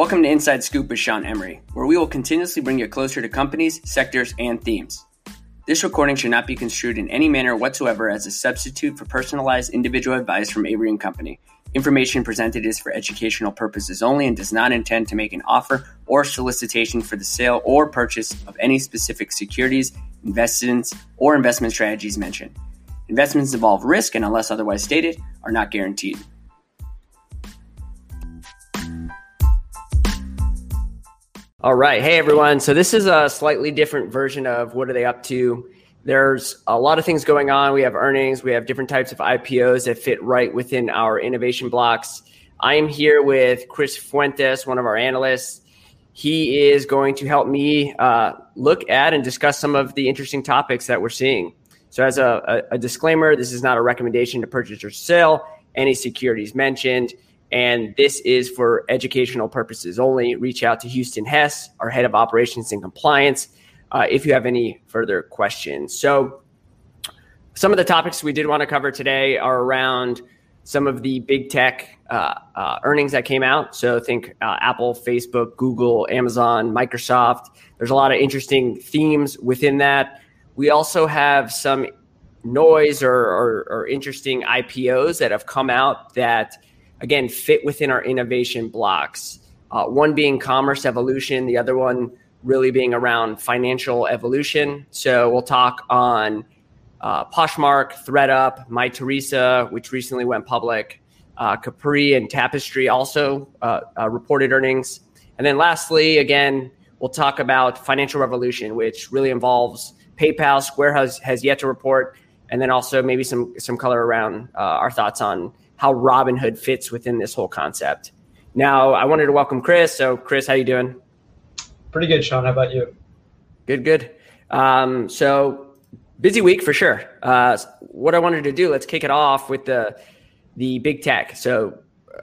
Welcome to Inside Scoop with Sean Emory, where we will continuously bring you closer to companies, sectors, and themes. This recording should not be construed in any manner whatsoever as a substitute for personalized individual advice from Avory and Company. Information presented is for educational purposes only and does not intend to make an offer or solicitation for the sale or purchase of any specific securities, investments, or investment strategies mentioned. Investments involve risk and, unless otherwise stated, are not guaranteed. All right. Hey, everyone. So, this is a slightly different version of what are they up to? There's a lot of things going on. We have earnings, we have different types of IPOs that fit right within our innovation blocks. I am here with Chris Fuentes, one of our analysts. He is going to help me uh, look at and discuss some of the interesting topics that we're seeing. So, as a, a, a disclaimer, this is not a recommendation to purchase or sell any securities mentioned. And this is for educational purposes only. Reach out to Houston Hess, our head of operations and compliance, uh, if you have any further questions. So, some of the topics we did want to cover today are around some of the big tech uh, uh, earnings that came out. So, think uh, Apple, Facebook, Google, Amazon, Microsoft. There's a lot of interesting themes within that. We also have some noise or, or, or interesting IPOs that have come out that again fit within our innovation blocks. Uh, one being commerce evolution, the other one really being around financial evolution. So we'll talk on uh, Poshmark, Mytheresa, which recently went public, uh, Capri and Tapestry also uh, uh, reported earnings. And then lastly, again, we'll talk about financial revolution, which really involves PayPal. Square has, has yet to report, and then also maybe some some color around uh, our thoughts on how Robinhood fits within this whole concept. Now, I wanted to welcome Chris. So, Chris, how are you doing? Pretty good, Sean. How about you? Good, good. Um, so, busy week for sure. Uh, what I wanted to do, let's kick it off with the the big tech. So,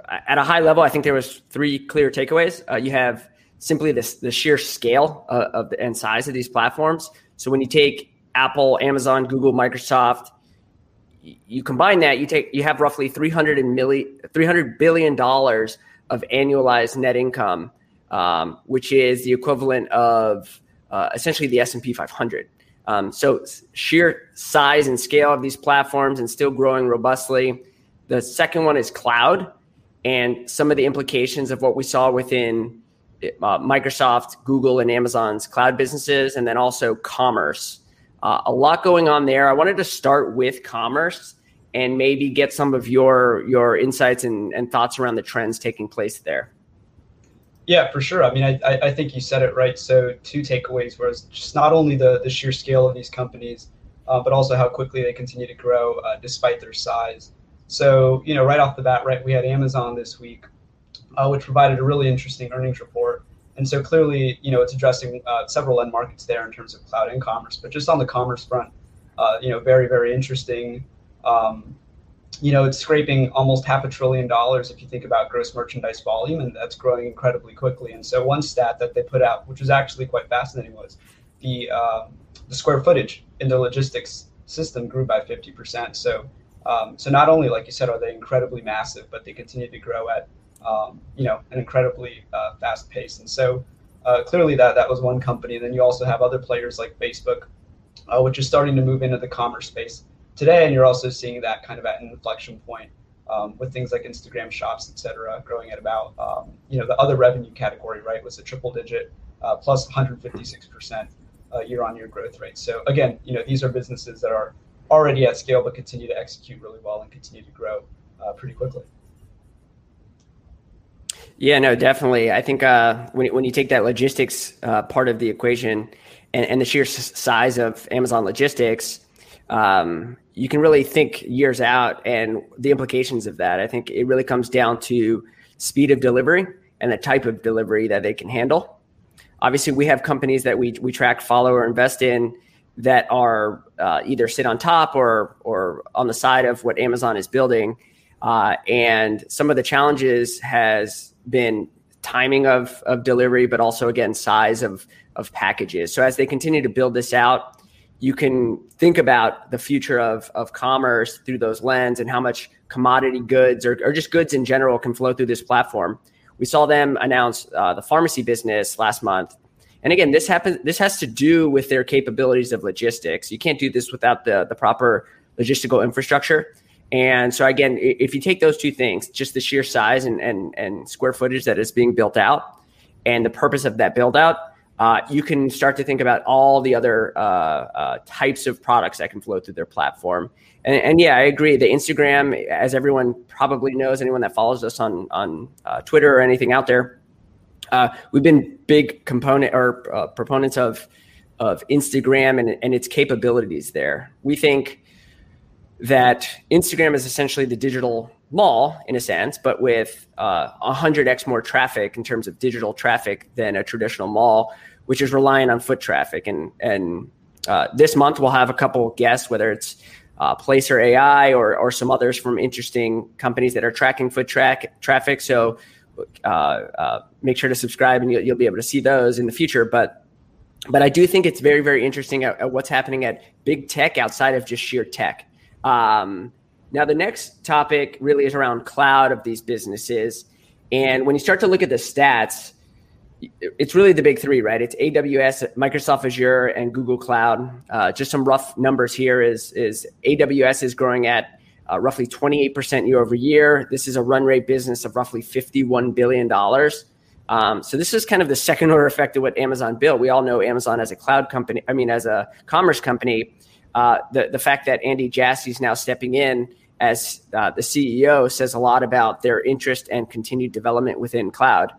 uh, at a high level, I think there was three clear takeaways. Uh, you have simply this the sheer scale uh, of the, and size of these platforms. So, when you take Apple, Amazon, Google, Microsoft, you combine that, you take you have roughly 300 and milli, 300 billion dollars of annualized net income, um, which is the equivalent of uh, essentially the S&P 500. Um, so sheer size and scale of these platforms and still growing robustly. The second one is cloud and some of the implications of what we saw within uh, Microsoft, Google, and Amazon's cloud businesses, and then also commerce. Uh, a lot going on there. I wanted to start with commerce and maybe get some of your your insights and, and thoughts around the trends taking place there. Yeah, for sure. I mean, I, I think you said it right. So two takeaways was just not only the, the sheer scale of these companies, uh, but also how quickly they continue to grow uh, despite their size. So, you know, right off the bat, right, we had Amazon this week, uh, which provided a really interesting earnings report. And so clearly, you know, it's addressing uh, several end markets there in terms of cloud and commerce. But just on the commerce front, uh, you know, very very interesting. Um, you know, it's scraping almost half a trillion dollars if you think about gross merchandise volume, and that's growing incredibly quickly. And so one stat that they put out, which was actually quite fascinating, was the um, the square footage in the logistics system grew by 50%. So um, so not only, like you said, are they incredibly massive, but they continue to grow at um, you know, an incredibly uh, fast pace. And so uh, clearly that that was one company. And then you also have other players like Facebook, uh, which is starting to move into the commerce space today. And you're also seeing that kind of at an inflection point um, with things like Instagram Shops, et cetera, growing at about, um, you know, the other revenue category, right, was a triple digit uh, plus 156% uh, year on year growth rate. So again, you know, these are businesses that are already at scale but continue to execute really well and continue to grow uh, pretty quickly. Yeah, no, definitely. I think uh, when when you take that logistics uh, part of the equation and, and the sheer size of Amazon logistics, um, you can really think years out and the implications of that. I think it really comes down to speed of delivery and the type of delivery that they can handle. Obviously, we have companies that we we track, follow, or invest in that are uh, either sit on top or or on the side of what Amazon is building. Uh, and some of the challenges has been timing of, of delivery, but also again size of of packages. So as they continue to build this out, you can think about the future of of commerce through those lens and how much commodity goods or, or just goods in general can flow through this platform. We saw them announce uh, the pharmacy business last month. And again, this happens. This has to do with their capabilities of logistics. You can't do this without the the proper logistical infrastructure. And so again, if you take those two things, just the sheer size and and, and square footage that is being built out, and the purpose of that build out, uh, you can start to think about all the other uh, uh, types of products that can flow through their platform. And, and, yeah, I agree. The Instagram, as everyone probably knows, anyone that follows us on on uh, Twitter or anything out there, uh, we've been big component or uh, proponents of of Instagram and, and its capabilities there. We think that Instagram is essentially the digital mall in a sense, but with uh, 100x more traffic in terms of digital traffic than a traditional mall, which is relying on foot traffic. And and uh, this month we'll have a couple guests, whether it's uh, Placer AI or or some others from interesting companies that are tracking foot track traffic. So uh, uh, make sure to subscribe, and you'll, you'll be able to see those in the future. But but I do think it's very very interesting at, at what's happening at big tech outside of just sheer tech. Um, now, the next topic really is around cloud of these businesses. And when you start to look at the stats, it's really the big three, right? It's AWS, Microsoft Azure, and Google Cloud. Uh, just some rough numbers here is, is AWS is growing at uh, roughly 28% year over year. This is a run rate business of roughly $51 billion. Um, so this is kind of the second order effect of what Amazon built. We all know Amazon as a cloud company, I mean, as a commerce company uh, the the fact that Andy Jassy is now stepping in as uh, the CEO says a lot about their interest and continued development within cloud.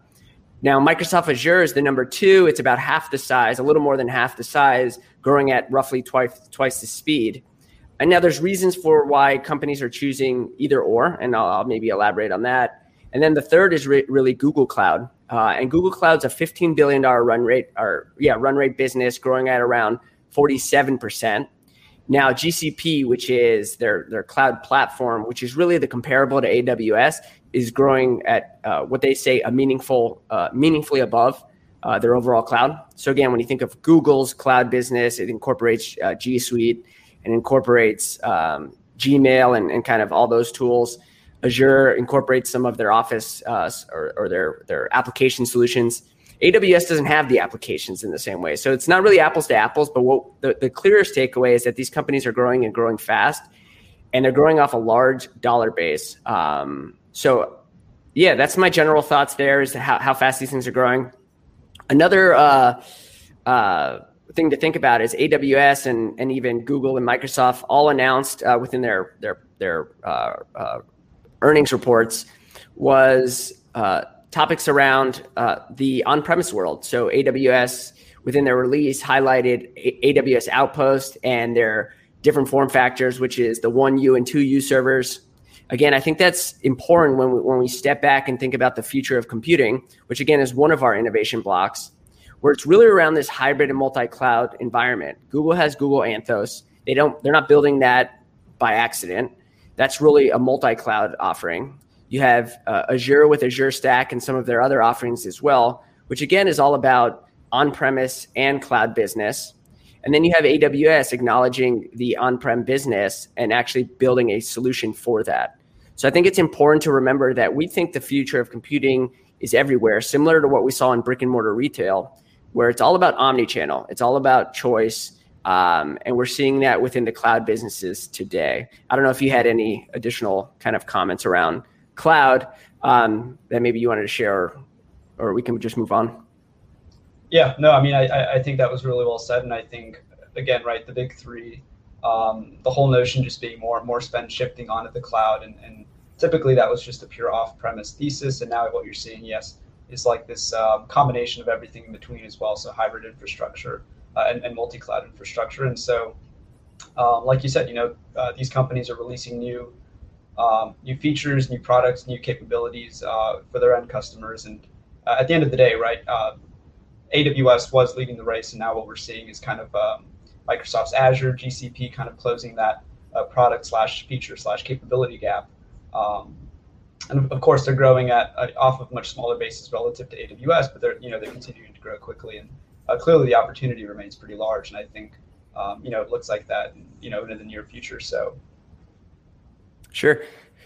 Now, Microsoft Azure is the number two. It's about half the size, a little more than half the size, growing at roughly twice twice the speed. And now there's reasons for why companies are choosing either or, and I'll, I'll maybe elaborate on that. And then the third is re- really Google Cloud, uh, and Google Cloud's a 15 billion dollar run rate, or yeah, run rate business, growing at around 47 percent. Now, GCP, which is their, their cloud platform, which is really the comparable to AWS, is growing at uh, what they say a meaningful, uh, meaningfully above uh, their overall cloud. So again, when you think of Google's cloud business, it incorporates uh, G Suite and incorporates um, Gmail and, and kind of all those tools. Azure incorporates some of their Office uh, or, or their their application solutions. AWS doesn't have the applications in the same way. So it's not really apples to apples, but what the, the clearest takeaway is that these companies are growing and growing fast and they're growing off a large dollar base. Um, so yeah, that's my general thoughts there is how, how fast these things are growing. Another uh, uh, thing to think about is AWS and, and even Google and Microsoft all announced uh, within their their their uh, uh, earnings reports was uh, topics around uh, the on-premise world. So AWS within their release highlighted a- AWS Outpost and their different form factors, which is the one U and two U servers. Again, I think that's important when we, when we step back and think about the future of computing, which again is one of our innovation blocks, where it's really around this hybrid and multi-cloud environment. Google has Google Anthos. They don't. They're not building that by accident. That's really a multi-cloud offering. You have uh, Azure with Azure Stack and some of their other offerings as well, which again is all about on premise and cloud business. And then you have AWS acknowledging the on prem business and actually building a solution for that. So I think it's important to remember that we think the future of computing is everywhere, similar to what we saw in brick and mortar retail, where it's all about omni channel, it's all about choice. Um, and we're seeing that within the cloud businesses today. I don't know if you had any additional kind of comments around cloud um, that maybe you wanted to share, or, or we can just move on. Yeah, no, I mean, I, I think that was really well said, and I think again, right, the big three, um, the whole notion just being more more spend shifting onto the cloud, and, and typically that was just a pure off-premise thesis, and now what you're seeing, yes, is like this um, combination of everything in between as well, so hybrid infrastructure uh, and, and multi-cloud infrastructure, and so. Um, like you said, you know, uh, these companies are releasing new um, new features, new products, new capabilities uh, for their end customers. And uh, at the end of the day, right, uh, AWS was leading the race, and now what we're seeing is kind of um, Microsoft's Azure, GCP, kind of closing that uh, product slash feature slash capability gap. Um, and of course, they're growing at uh, off of much smaller bases relative to AWS, but they're you know they're continuing to grow quickly, and uh, clearly the opportunity remains pretty large. And I think um, you know it looks like that you know in the near future. So Sure.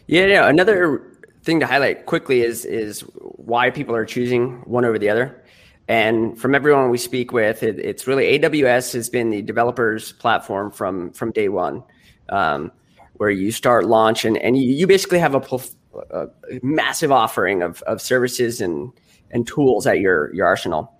Yeah, yeah. Another thing to highlight quickly is is why people are choosing one over the other. And from everyone we speak with, it, it's really AWS has been the developers platform from from day one, um, where you start launch and, and you, you basically have a, a, massive offering of, of services and and tools at your your arsenal.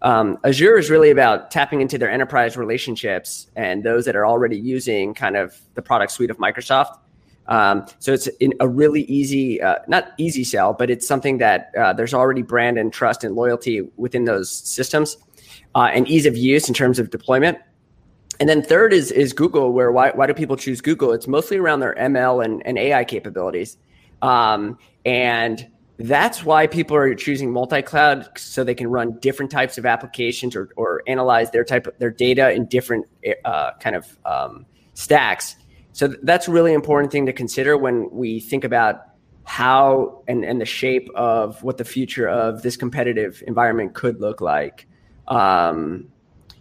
Um, Azure is really about tapping into their enterprise relationships and those that are already using kind of the product suite of Microsoft um, so it's a really easy, uh, not easy sell, but it's something that uh, there's already brand and trust and loyalty within those systems, uh, and ease of use in terms of deployment. And then third is is Google. Where why why do people choose Google? It's mostly around their ML and, and AI capabilities, um, and that's why people are choosing multi-cloud so they can run different types of applications or, or analyze their type of their data in different uh, kind of um, stacks so that's a really important thing to consider when we think about how and, and the shape of what the future of this competitive environment could look like. Um,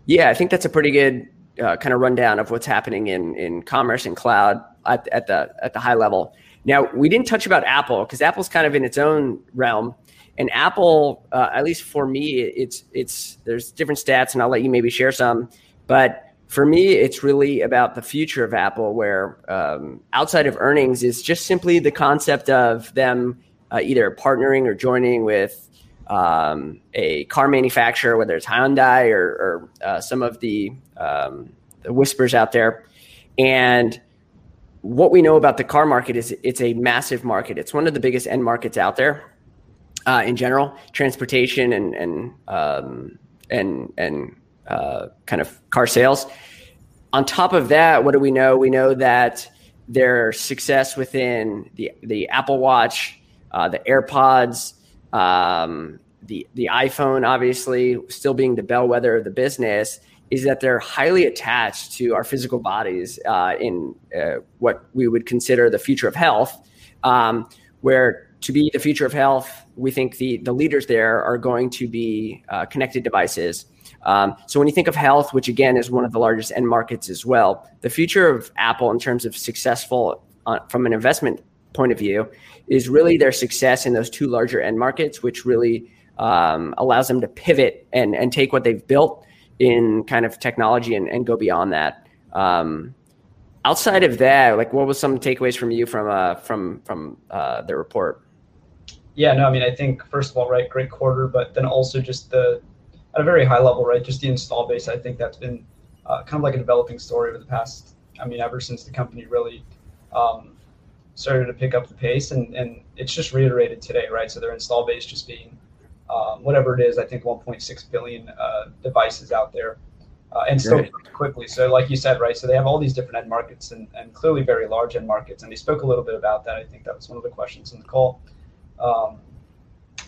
yeah, I think that's a pretty good uh, kind of rundown of what's happening in in commerce and cloud at, at the at the high level. Now we didn't touch about Apple because Apple's kind of in its own realm, and Apple, uh, at least for me, it's it's there's different stats, and I'll let you maybe share some, but for me, it's really about the future of Apple, where um, outside of earnings is just simply the concept of them uh, either partnering or joining with um, a car manufacturer, whether it's Hyundai or, or uh, some of the, um, the whispers out there. And what we know about the car market is it's a massive market. It's one of the biggest end markets out there uh, in general, transportation and and um, and and uh, kind of car sales. On top of that, what do we know? We know that their success within the the Apple Watch, uh, the AirPods, um, the the iPhone, obviously still being the bellwether of the business, is that they're highly attached to our physical bodies uh, in uh, what we would consider the future of health. Um, where to be the future of health, we think the the leaders there are going to be uh, connected devices. Um, so when you think of health, which again is one of the largest end markets as well, the future of Apple in terms of successful uh, from an investment point of view is really their success in those two larger end markets, which really um, allows them to pivot and and take what they've built in kind of technology and, and go beyond that. Um, outside of that, like what was some takeaways from you from uh, from from uh, the report? Yeah, no, I mean, I think first of all, right, great quarter, but then also just the at a very high level, right? Just the install base. I think that's been uh, kind of like a developing story over the past. I mean, ever since the company really um, started to pick up the pace, and and it's just reiterated today, right? So their install base just being um, whatever it is. I think 1.6 billion uh, devices out there. Uh, and still quickly. So, like you said, right? So they have all these different end markets and, and clearly very large end markets. And they spoke a little bit about that. I think that was one of the questions in the call. Um,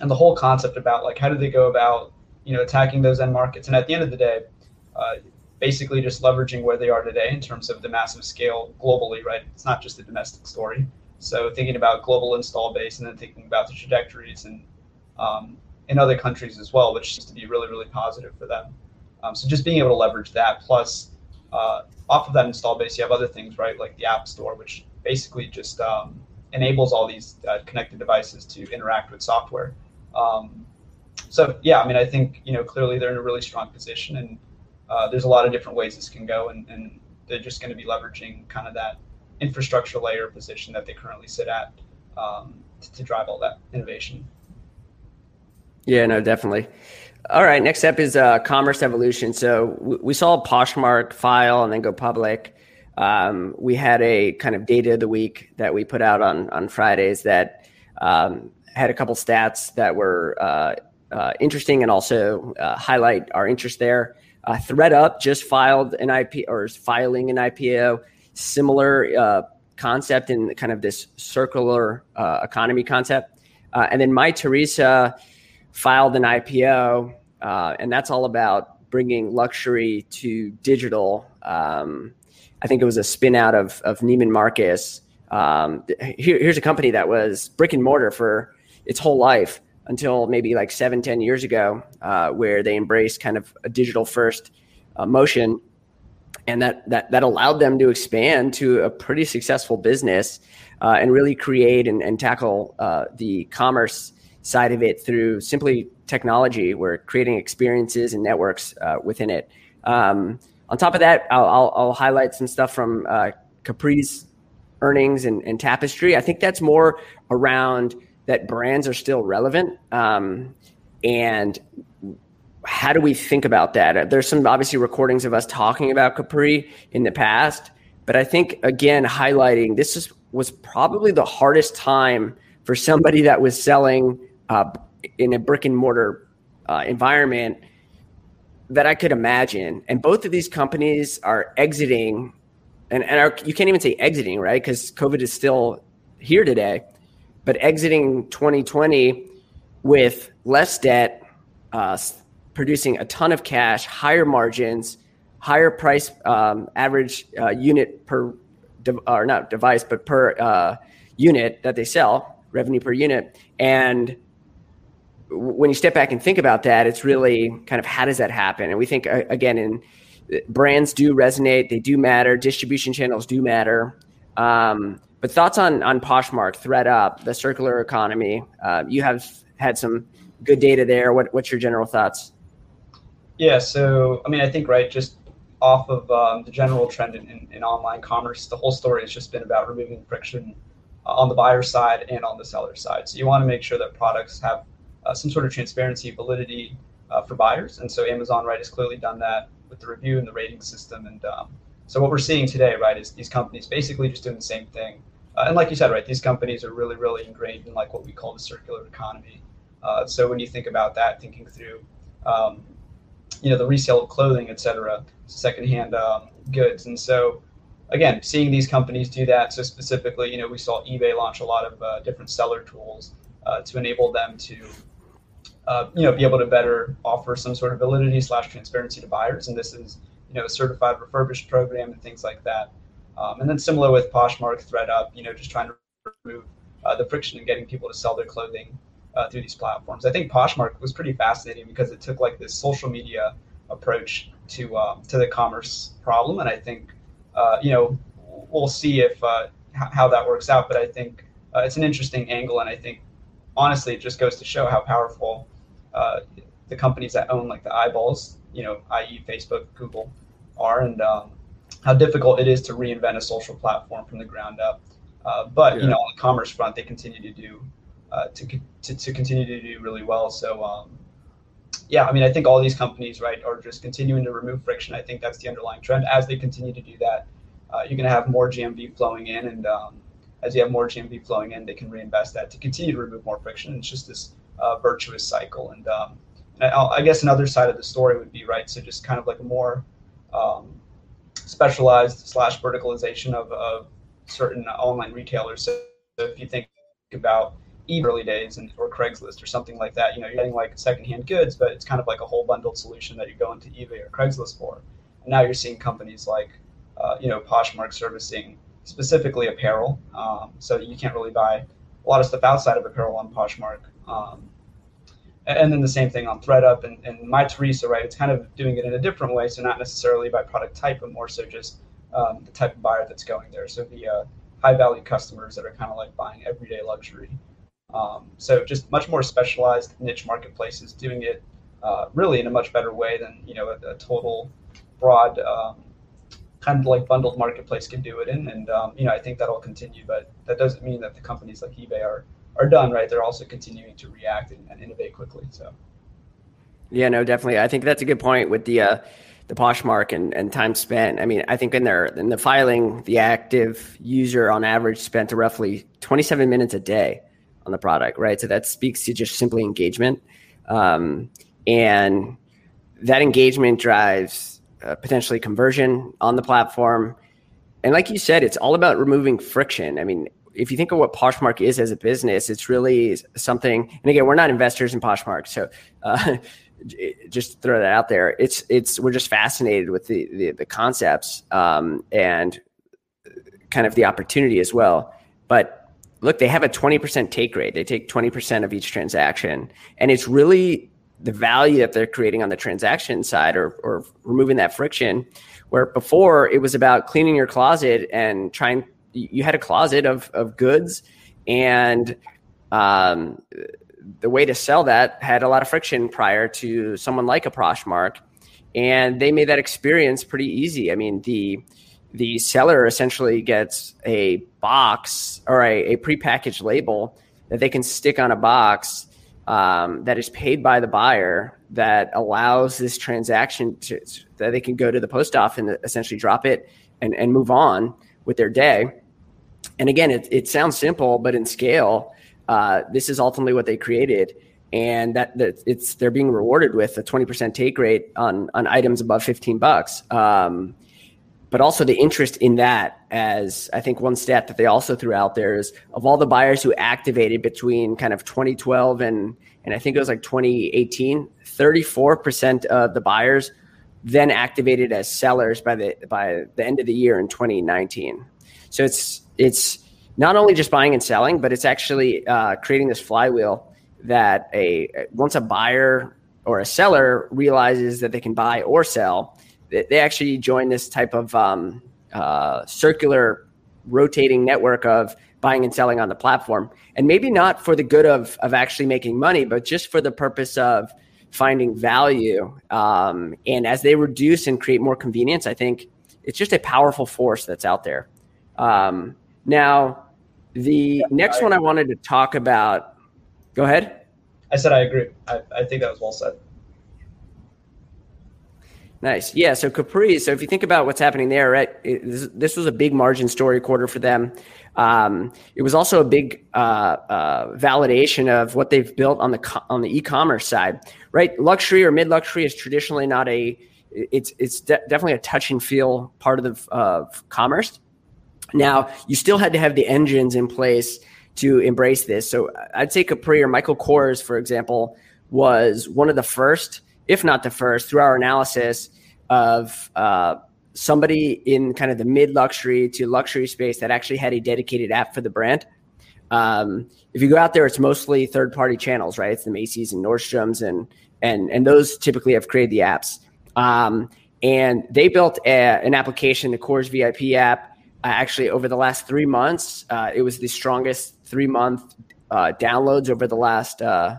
and the whole concept about like how do they go about you know, attacking those end markets. And at the end of the day, uh, basically just leveraging where they are today in terms of the massive scale globally, right? It's not just a domestic story. So thinking about global install base and then thinking about the trajectories and um, in other countries as well, which seems to be really, really positive for them. Um, so just being able to leverage that, plus uh, off of that install base, you have other things, right? Like the App Store, which basically just um, enables all these uh, connected devices to interact with software. Um, so yeah, I mean, I think you know clearly they're in a really strong position, and uh, there's a lot of different ways this can go, and, and they're just going to be leveraging kind of that infrastructure layer position that they currently sit at um, to, to drive all that innovation. Yeah, no, definitely. All right, next up is uh, commerce evolution. So we, we saw Poshmark file and then go public. Um, we had a kind of data of the week that we put out on on Fridays that um, had a couple stats that were uh, uh, interesting and also uh, highlight our interest there. Uh, ThredUp just filed an IP or is filing an IPO, similar uh, concept in kind of this circular uh, economy concept. Uh, and then Mytheresa filed an IPO, and that's all about bringing luxury to digital. Um, I think it was a spin out of, of Neiman Marcus. Um, here, here's a company that was brick and mortar for its whole life until maybe like seven, ten years ago, uh, where they embraced kind of a digital first uh, motion. and that that that allowed them to expand to a pretty successful business uh, and really create and, and tackle uh, the commerce side of it through simply technology. We're creating experiences and networks uh, within it. Um, on top of that, I'll, I'll, I'll, highlight some stuff from uh, Capri's earnings and, and, Tapestry. I think that's more around that brands are still relevant. Um, and how do we think about that? There's some obviously recordings of us talking about Capri in the past, but I think again highlighting this is, was probably the hardest time for somebody that was selling uh, in a brick and mortar uh, environment that I could imagine. And both of these companies are exiting, and, and are, you can't even say exiting, right? Because COVID is still here today, but exiting 2020 with less debt, uh, producing a ton of cash, higher margins, higher price um, average uh, unit per, de- or not device, but per uh, unit that they sell, revenue per unit. And when you step back and think about that, it's really kind of how does that happen? And we think uh, again, in brands do resonate, they do matter, distribution channels do matter. Um, but thoughts on on Poshmark, ThredUp, the circular economy? Uh, you have had some good data there. What, what's your general thoughts? Yeah, so I mean, I think right, just off of um, the general trend in, in, in, online commerce, the whole story has just been about removing friction uh, on the buyer side and on the seller side. So you want to make sure that products have uh, some sort of transparency, validity uh, for buyers. And so Amazon, right, has clearly done that with the review and the rating system. And um, so what we're seeing today, right, is these companies basically just doing the same thing. Uh, and like you said, right, these companies are really, really ingrained in like what we call the circular economy. Uh, so when you think about that, thinking through, um, you know, the resale of clothing, et cetera, secondhand um, goods. And so again, seeing these companies do that. So specifically, you know, we saw eBay launch a lot of uh, different seller tools uh, to enable them to uh, you know, be able to better offer some sort of validity slash transparency to buyers. And this is, you know, a certified refurbished program and things like that. Um, and then similar with Poshmark, ThredUp, you know, just trying to remove uh, the friction in getting people to sell their clothing uh, through these platforms. I think Poshmark was pretty fascinating because it took like this social media approach to um, to the commerce problem, and I think uh, you know we'll see if uh, how that works out. But I think uh, it's an interesting angle, and I think honestly it just goes to show how powerful uh, the companies that own like the eyeballs, you know, i.e., Facebook, Google, are, and um, how difficult it is to reinvent a social platform from the ground up. Uh, but yeah. you know, on the commerce front, they continue to do uh, to, to, to continue to do really well. So um, yeah, I mean, I think all these companies, right, are just continuing to remove friction. I think that's the underlying trend. As they continue to do that, uh, you're going to have more GMV flowing in, and um, as you have more GMV flowing in, they can reinvest that to continue to remove more friction. It's just this uh, virtuous cycle. And, um, I guess another side of the story would be right. So just kind of like a more um, specialized slash verticalization of, of certain online retailers. So if you think about eBay early days and or Craigslist or something like that, you know, you're getting like secondhand goods, but it's kind of like a whole bundled solution that you go into eBay or Craigslist for. And now you're seeing companies like, uh, you know, Poshmark servicing specifically apparel. Um, so you can't really buy a lot of stuff outside of apparel on Poshmark. Um, and then the same thing on ThredUp and, and MyTheresa, right? It's kind of doing it in a different way. So not necessarily by product type, but more so just um, the type of buyer that's going there. So the uh, high value customers that are kind of like buying everyday luxury. Um, so just much more specialized niche marketplaces doing it uh, really in a much better way than you know a, a total broad um, kind of like bundled marketplace can do it in. And um, you know I think that'll continue, but that doesn't mean that the companies like eBay are are done, right? They're also continuing to react and, and innovate quickly. So, yeah, no, definitely. I think that's a good point with the uh, the Poshmark and, and time spent. I mean, I think in their in the filing, the active user on average spent roughly 27 minutes a day on the product, right? So that speaks to just simply engagement, um, and that engagement drives uh, potentially conversion on the platform. And like you said, it's all about removing friction. I mean, if you think of what Poshmark is as a business, it's really something. And again, we're not investors in Poshmark, so uh, just throw that out there. It's it's we're just fascinated with the the, the concepts um, and kind of the opportunity as well. But look, they have a twenty percent take rate. They take twenty percent of each transaction, and it's really the value that they're creating on the transaction side or, or removing that friction Where before it was about cleaning your closet and trying, you had a closet of, of goods and um, the way to sell that had a lot of friction prior to someone like a Poshmark, and they made that experience pretty easy. I mean, the the seller essentially gets a box or a, a prepackaged label that they can stick on a box um, that is paid by the buyer that allows this transaction to that they can go to the post office and essentially drop it and, and move on with their day. And again, it, it sounds simple, but in scale, uh, this is ultimately what they created. And that, that it's they're being rewarded with a 20% take rate on on items above 15 bucks. Um, but also the interest in that as I think one stat that they also threw out there is of all the buyers who activated between kind of 2012 and and I think it was like 2018, 34% of the buyers then activated as sellers by the by the end of the year in 2019. So it's it's not only just buying and selling, but it's actually uh, creating this flywheel that a once a buyer or a seller realizes that they can buy or sell, they actually join this type of um, uh, circular rotating network of buying and selling on the platform. And maybe not for the good of, of actually making money but just for the purpose of finding value um, and as they reduce and create more convenience i think it's just a powerful force that's out there. Um, now the yeah, next I one i wanted to talk about go ahead i said i agree I, I think that was well said Nice. Yeah. So Capri. So if you think about what's happening there, right? It, this, this, was a big margin story quarter for them. Um, it was also a big uh, uh, validation of what they've built on the on the e-commerce side, right? Luxury or mid luxury is traditionally not a. It's it's de- definitely a touch and feel part of the of commerce. Now you still had to have the engines in place to embrace this. So I'd say Capri or Michael Kors, for example, was one of the first if not the first, through our analysis of uh, somebody in kind of the mid luxury to luxury space that actually had a dedicated app for the brand. Um, if you go out there, it's mostly third party channels, right? It's the Macy's and Nordstrom's, and and and those typically have created the apps. Um, and they built a, an application, the Kors VIP app. Uh, actually, over the last three months, uh, it was the strongest three month uh, downloads over the last uh,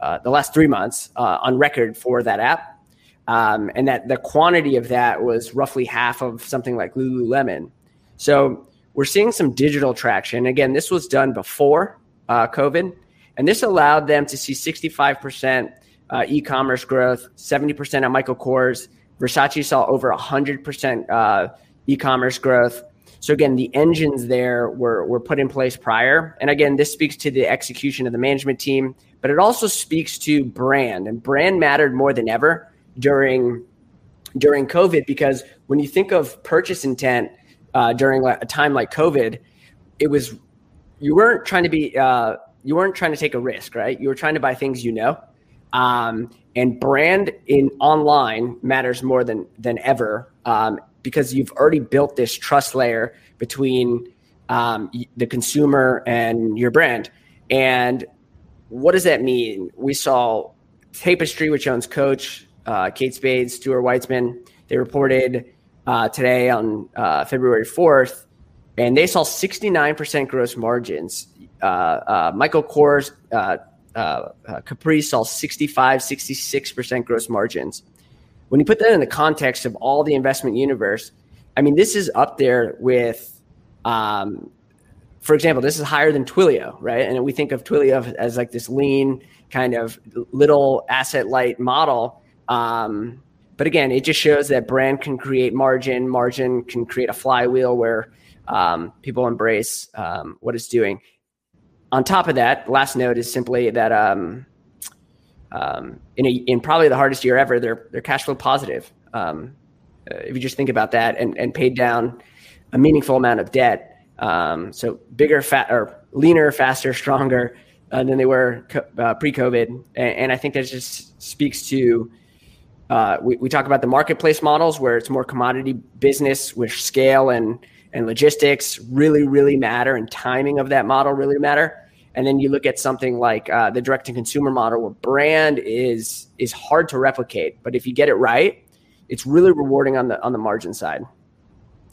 uh, the last three months on record for that app. Um, and that the quantity of that was roughly half of something like Lululemon. So we're seeing some digital traction. Again, this was done before COVID, and this allowed them to see 65% uh, e-commerce growth, 70% at Michael Kors. Versace saw over 100% uh, e-commerce growth. So again, the engines there were were put in place prior, and again, this speaks to the execution of the management team, but it also speaks to brand, and brand mattered more than ever during during COVID because when you think of purchase intent uh, during a time like COVID, it was you weren't trying to be uh, you weren't trying to take a risk, right? You were trying to buy things you know, um, and brand in online matters more than than ever. Um, because you've already built this trust layer between um, the consumer and your brand. And what does that mean? We saw Tapestry, which owns Coach, uh, Kate Spade, Stuart Weitzman. They reported uh, today on uh, February 4th, and they saw 69% gross margins. Uh, uh, Michael Kors, uh, Capri saw 65, 66% gross margins when you put that in the context of all the investment universe, I mean, this is up there with, um, for example, this is higher than Twilio, right? And we think of Twilio as like this lean kind of little asset light model. Um, but again, it just shows that brand can create margin, margin can create a flywheel where um, people embrace um, what it's doing. On top of that, last note is simply that um, um, in, a, in probably the hardest year ever, they're they're cash flow positive. Um, uh, if you just think about that, and and paid down a meaningful amount of debt. Um, so bigger, fat or leaner, faster, stronger uh, than they were co- uh, pre-COVID, and, and, I think that just speaks to. Uh, we, we talk about the marketplace models where it's more commodity business with scale and and logistics really really matter and timing of that model really matter and then you look at something like uh, the direct to consumer model, where brand is is hard to replicate, but if you get it right, it's really rewarding on the on the margin side.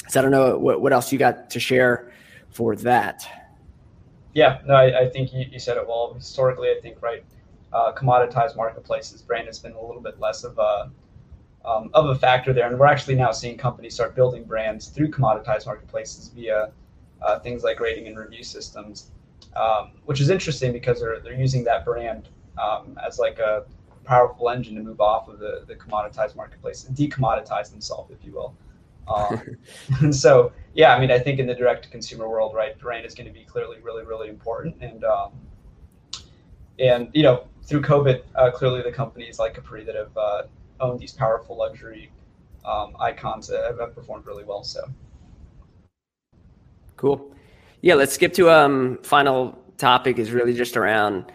So I don't know what, what else you got to share for that. Yeah, no, I, I think you, you said it well. Historically, I think right, uh, commoditized marketplaces brand has been a little bit less of a um, of a factor there, and we're actually now seeing companies start building brands through commoditized marketplaces via uh, things like rating and review systems, um, which is interesting because they're they're using that brand um, as like a powerful engine to move off of the, the commoditized marketplace and decommoditize themselves, if you will. Um, and so, yeah, I mean, I think in the direct to consumer world, right, brand is going to be clearly really, really important. And, um, and you know, through COVID, uh, clearly the companies like Capri that have uh, owned these powerful luxury um, icons have, have performed really well. So cool. Yeah, let's skip to um final topic is really just around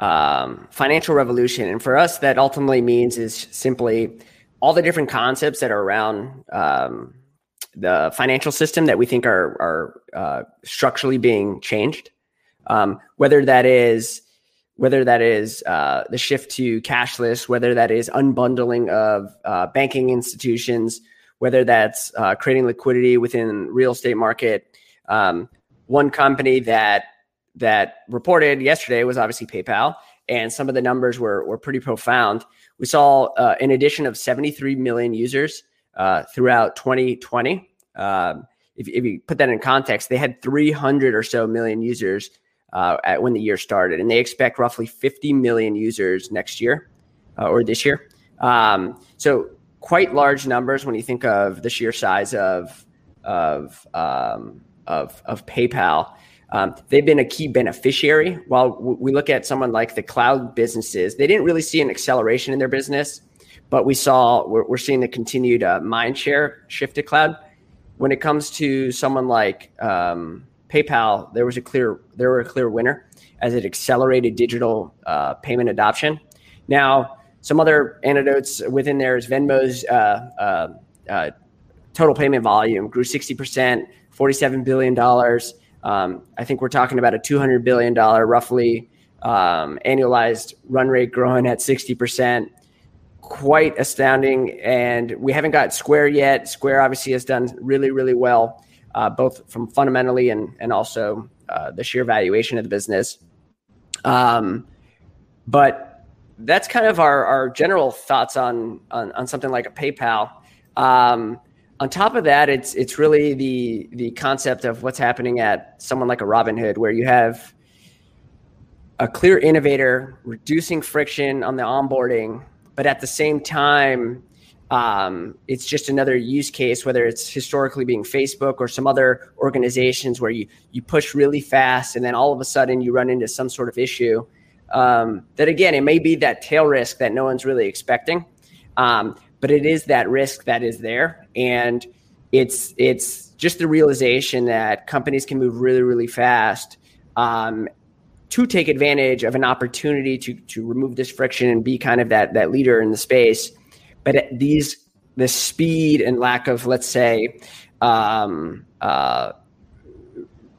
um, financial revolution. And for us, that ultimately means is simply all the different concepts that are around um, the financial system that we think are, are uh, structurally being changed. Um, whether that is whether that is uh, the shift to cashless, whether that is unbundling of uh, banking institutions, whether that's uh, creating liquidity within real estate market. Um, one company that that reported yesterday was obviously PayPal, and some of the numbers were were pretty profound. We saw uh, an addition of 73 million users uh, throughout 2020. Um, if, if, you put that in context, they had 300 or so million users uh, at, when the year started, and they expect roughly 50 million users next year uh, or this year. Um, so quite large numbers when you think of the sheer size of of um, of, of PayPal. Um, they've been a key beneficiary. While w- we look at someone like the cloud businesses, they didn't really see an acceleration in their business, but we saw we're, we're seeing the continued uh, mind share shift to cloud. When it comes to someone like um, PayPal, there was a clear there were a clear winner as it accelerated digital uh, payment adoption. Now, some other anecdotes within there is Venmo's uh, uh, uh total payment volume grew sixty percent, forty seven billion dollars. Um, I think we're talking about a $200 billion roughly um, annualized run rate growing at 60%. Quite astounding. And we haven't got Square yet. Square obviously has done really, really well, uh, both from fundamentally and, and also uh, the sheer valuation of the business. Um, but that's kind of our, our general thoughts on, on, on something like a PayPal. Um, on top of that, it's it's really the the concept of what's happening at someone like a Robinhood, where you have a clear innovator reducing friction on the onboarding, but at the same time, um, it's just another use case, whether it's historically being Facebook or some other organizations where you you push really fast and then all of a sudden you run into some sort of issue. Um, that again, it may be that tail risk that no one's really expecting. Um, but it is that risk that is there and it's it's just the realization that companies can move really really fast um, to take advantage of an opportunity to to remove this friction and be kind of that that leader in the space but these the speed and lack of let's say um, uh,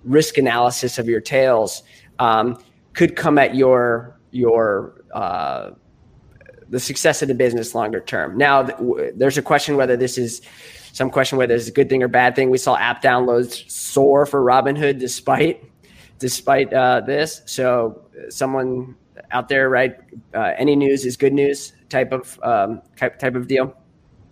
risk analysis of your tails um, could come at your your uh, the success of the business longer term. Now, th- there's a question whether this is some question whether it's a good thing or bad thing. We saw app downloads soar for Robinhood despite despite uh, this. So, someone out there, right? Uh, any news is good news type of um, type type of deal.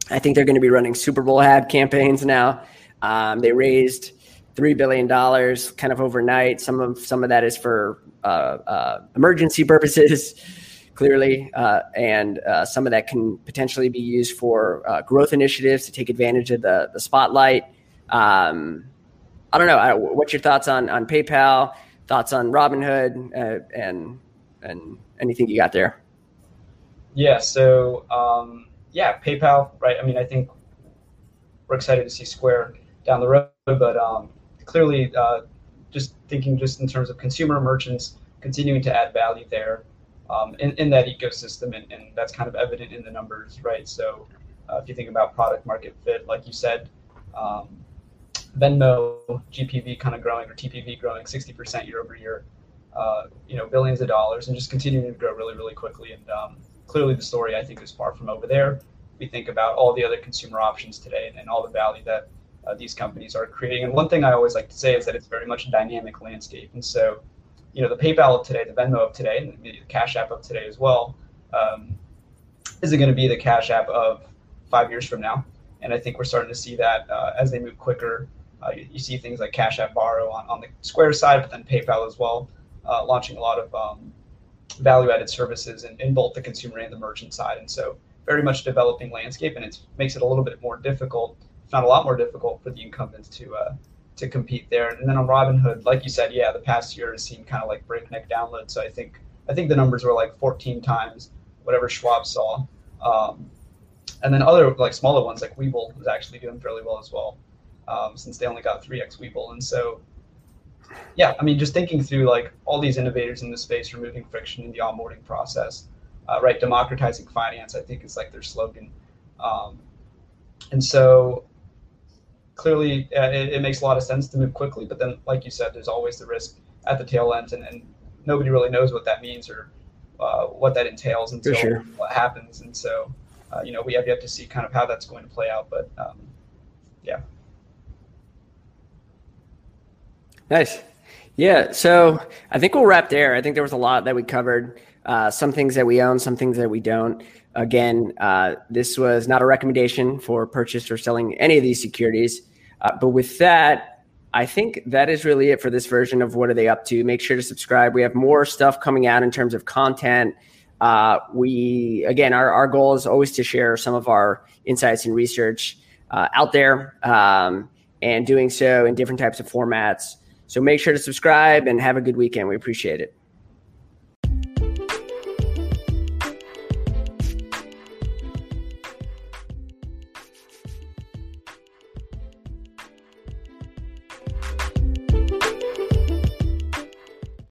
I think they're going to be running Super Bowl ad campaigns now. Um, they raised three billion dollars kind of overnight. Some of some of that is for uh, uh emergency purposes clearly, uh, and uh, some of that can potentially be used for uh, growth initiatives to take advantage of the the spotlight. Um, I don't know. what's your thoughts on on PayPal? Thoughts on Robinhood, uh, and and anything you got there? Yeah. So um, yeah, PayPal. Right. I mean, I think we're excited to see Square down the road, but um, clearly, uh, just thinking just in terms of consumer merchants continuing to add value there um, in, in that ecosystem, and, and that's kind of evident in the numbers, right? So uh, if you think about product market fit, like you said, um, Venmo GPV kind of growing or TPV growing 60% year over year, uh, you know, billions of dollars and just continuing to grow really, really quickly. And um, clearly the story I think is far from over there. we think about all the other consumer options today and, and all the value that uh, these companies are creating. And one thing I always like to say is that it's very much a dynamic landscape. And so, you know, the PayPal of today, the Venmo of today, and the Cash App of today as well, um, isn't going to be the Cash App of five years from now. And I think we're starting to see that uh, as they move quicker. Uh, you, you, see things like Cash App Borrow on, on the Square side, but then PayPal as well, uh, launching a lot of um, value added services in, in both the consumer and the merchant side. And so, very much developing landscape, and it makes it a little bit more difficult not a lot more difficult for the incumbents to uh, to compete there. And then on Robinhood, like you said, yeah, the past year has seen kind of like breakneck download. So I think I think the numbers were like 14 times whatever Schwab saw. Um, and then other like smaller ones like Webull was actually doing fairly well as well, um, since they only got 3x Webull. And so, yeah, I mean, just thinking through like all these innovators in the space, removing friction in the onboarding process, uh, right? Democratizing finance, I think is like their slogan. Um, and so clearly uh, it, it, makes a lot of sense to move quickly. But then, like you said, there's always the risk at the tail end, and, and nobody really knows what that means or uh, what that entails until sure. what happens. And so, uh, you know, we have yet to see kind of how that's going to play out. But um, yeah. Nice. Yeah. So I think we'll wrap there. I think there was a lot that we covered. Uh, some things that we own, some things that we don't. Again, uh, this was not a recommendation for purchase or selling any of these securities. Uh, but with that, I think that is really it for this version of What Are They Up To? Make sure to subscribe. We have more stuff coming out in terms of content. Uh, we, again, our, our goal is always to share some of our insights and research uh, out there um, and doing so in different types of formats. So make sure to subscribe and have a good weekend. We appreciate it.